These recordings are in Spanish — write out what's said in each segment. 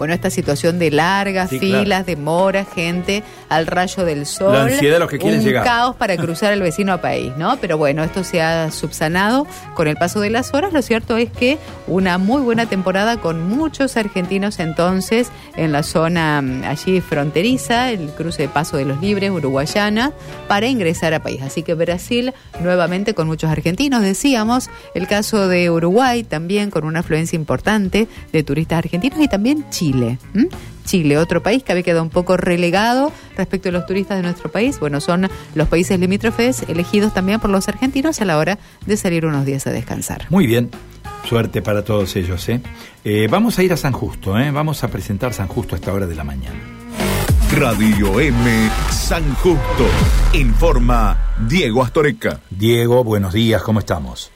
bueno, esta situación de largas filas, de mora, gente al rayo del sol. La ansiedad de los que quieren un llegar. caos para cruzar el vecino país, ¿no? Pero bueno, esto se ha subsanado con el paso de las horas. Lo cierto es que una muy buena temporada con muchos argentinos entonces en la zona mm, allí fronteriza, el cruce de paso de los libres, Uruguayana, para ingresar a país. Así que Brasil nuevamente con muchos argentinos, decíamos, el caso de Uruguay también con una afluencia importante de turistas argentinos y también Chile. ¿M? Chile, otro país que había quedado un poco relegado respecto a los turistas de nuestro país. Bueno, son los países limítrofes elegidos también por los argentinos a la hora de salir unos días a descansar. Muy bien. Suerte para todos ellos. ¿eh? Eh, vamos a ir a San Justo. ¿eh? Vamos a presentar San Justo a esta hora de la mañana. Radio M San Justo. Informa Diego Astoreca. Diego, buenos días. ¿Cómo estamos?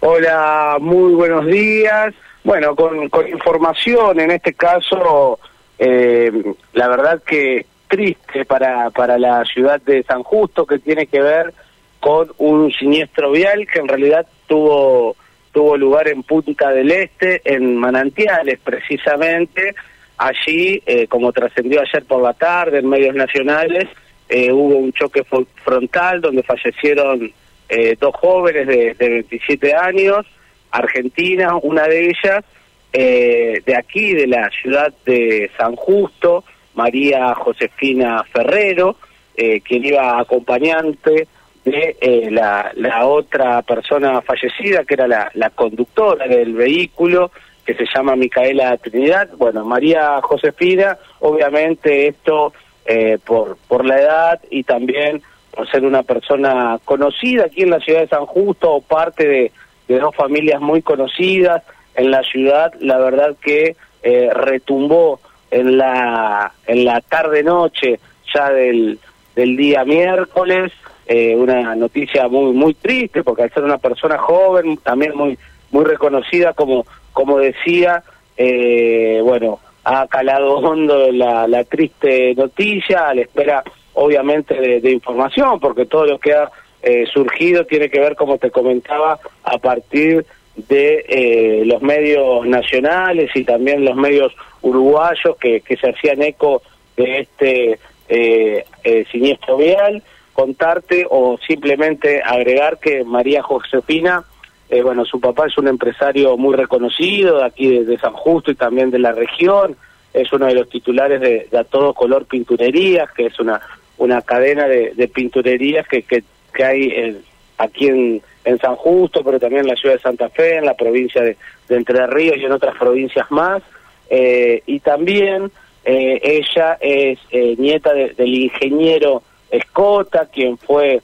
Hola, muy buenos días. Bueno, con, con información, en este caso, eh, la verdad que triste para, para la ciudad de San Justo, que tiene que ver con un siniestro vial que en realidad tuvo, tuvo lugar en Punta del Este, en Manantiales precisamente. Allí, eh, como trascendió ayer por la tarde en medios nacionales, eh, hubo un choque frontal donde fallecieron eh, dos jóvenes de, de 27 años, argentinas, una de ellas, eh, de aquí, de la ciudad de San Justo, María Josefina Ferrero, eh, quien iba acompañante de eh, la, la otra persona fallecida, que era la, la conductora del vehículo, que se llama Micaela Trinidad. Bueno, María Josefina, obviamente esto eh, por, por la edad y también por ser una persona conocida aquí en la ciudad de San Justo o parte de, de dos familias muy conocidas en la ciudad, la verdad que eh, retumbó en la, en la tarde-noche ya del, del día miércoles, eh, una noticia muy muy triste porque al ser una persona joven, también muy muy reconocida como como decía, eh, bueno, ha calado hondo la, la triste noticia a la espera obviamente de, de información porque todo lo que ha eh, surgido tiene que ver como te comentaba a partir de eh, los medios nacionales y también los medios uruguayos que, que se hacían eco de este eh, eh, siniestro vial, contarte o simplemente agregar que María Josefina, eh, bueno, su papá es un empresario muy reconocido de aquí de, San Justo y también de la región, es uno de los titulares de, A Todo Color Pinturerías, que es una, una cadena de, de pinturerías que, que, que hay en, aquí en, en San Justo, pero también en la ciudad de Santa Fe, en la provincia de, Entre Ríos y en otras provincias más. Eh, y también eh, ella es eh, nieta de- del ingeniero Escota, quien fue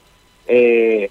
eh,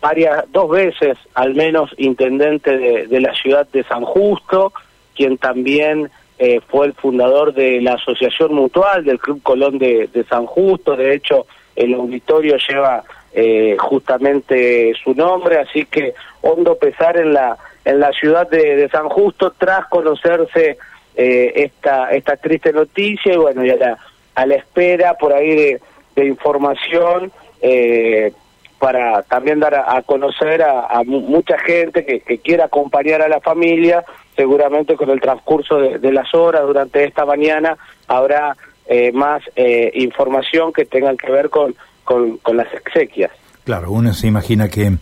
varias, dos veces al menos intendente de, la ciudad de San Justo, quien también eh, fue el fundador de la Asociación Mutual del Club Colón de San Justo, de hecho el auditorio lleva eh, justamente su nombre, así que hondo pesar en la en la ciudad de, de San Justo tras conocerse eh, esta esta triste noticia y bueno y a la, a la espera por ahí de, información eh, para también dar a, conocer a, a mu- mucha gente que, que quiera acompañar a la familia seguramente con el transcurso de, de las horas durante esta mañana habrá eh, más eh, información que tengan que ver con, con, con las exequias. Claro, uno se imagina que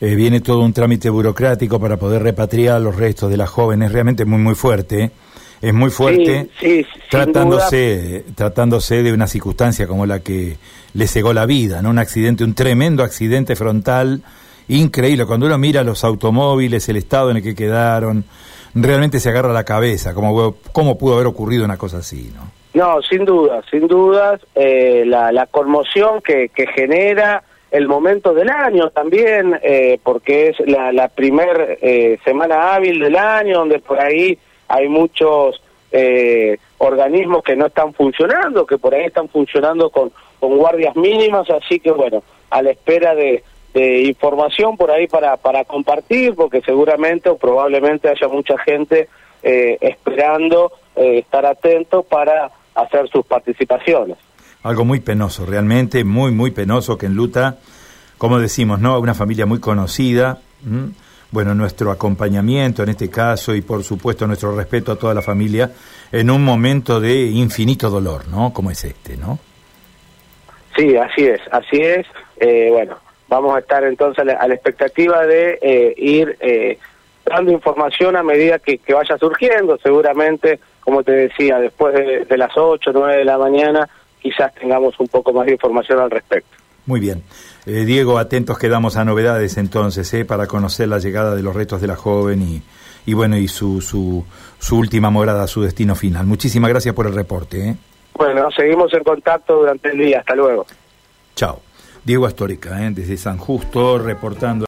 eh, viene todo un trámite burocrático para poder repatriar los restos de las jóvenes, realmente muy muy fuerte, ¿eh? es muy fuerte, Sí, sí, sin tratándose, tratándose de una circunstancia como la que le cegó la vida, ¿no? Un accidente, un tremendo accidente frontal, increíble. Cuando uno mira los automóviles, el estado en el que quedaron, realmente se agarra la cabeza, cómo, cómo pudo haber ocurrido una cosa así, ¿no? No, sin duda, sin dudas, eh, la, la conmoción que, que genera el momento del año también, eh, porque es la, la primer eh, semana hábil del año, donde por ahí hay muchos eh, organismos que no están funcionando, que por ahí están funcionando con, con guardias mínimas, así que bueno, a la espera de, de información por ahí para, para compartir, porque seguramente o probablemente haya mucha gente eh, esperando estar atento para hacer sus participaciones. Algo muy penoso, realmente, muy, muy penoso que enluta, como decimos, ¿no? Una familia muy conocida, ¿m? bueno, nuestro acompañamiento en este caso y por supuesto nuestro respeto a toda la familia en un momento de infinito dolor, ¿no? Como es este, ¿no? Sí, así es, así es. Eh, bueno, vamos a estar entonces a la, expectativa de eh, ir eh, dando información a medida que, vaya surgiendo. Seguramente, como te decía, después de, de las 8, 9 de la mañana, quizás tengamos un poco más de información al respecto. Muy bien. Eh, Diego, atentos quedamos a novedades entonces, eh, para conocer la llegada de los retos de la joven y, y bueno, y su, su, su, última morada, su destino final. Muchísimas gracias por el reporte. Eh. Bueno, seguimos en contacto durante el día. Hasta luego. Chao. Diego Astorica, eh, desde San Justo, reportando.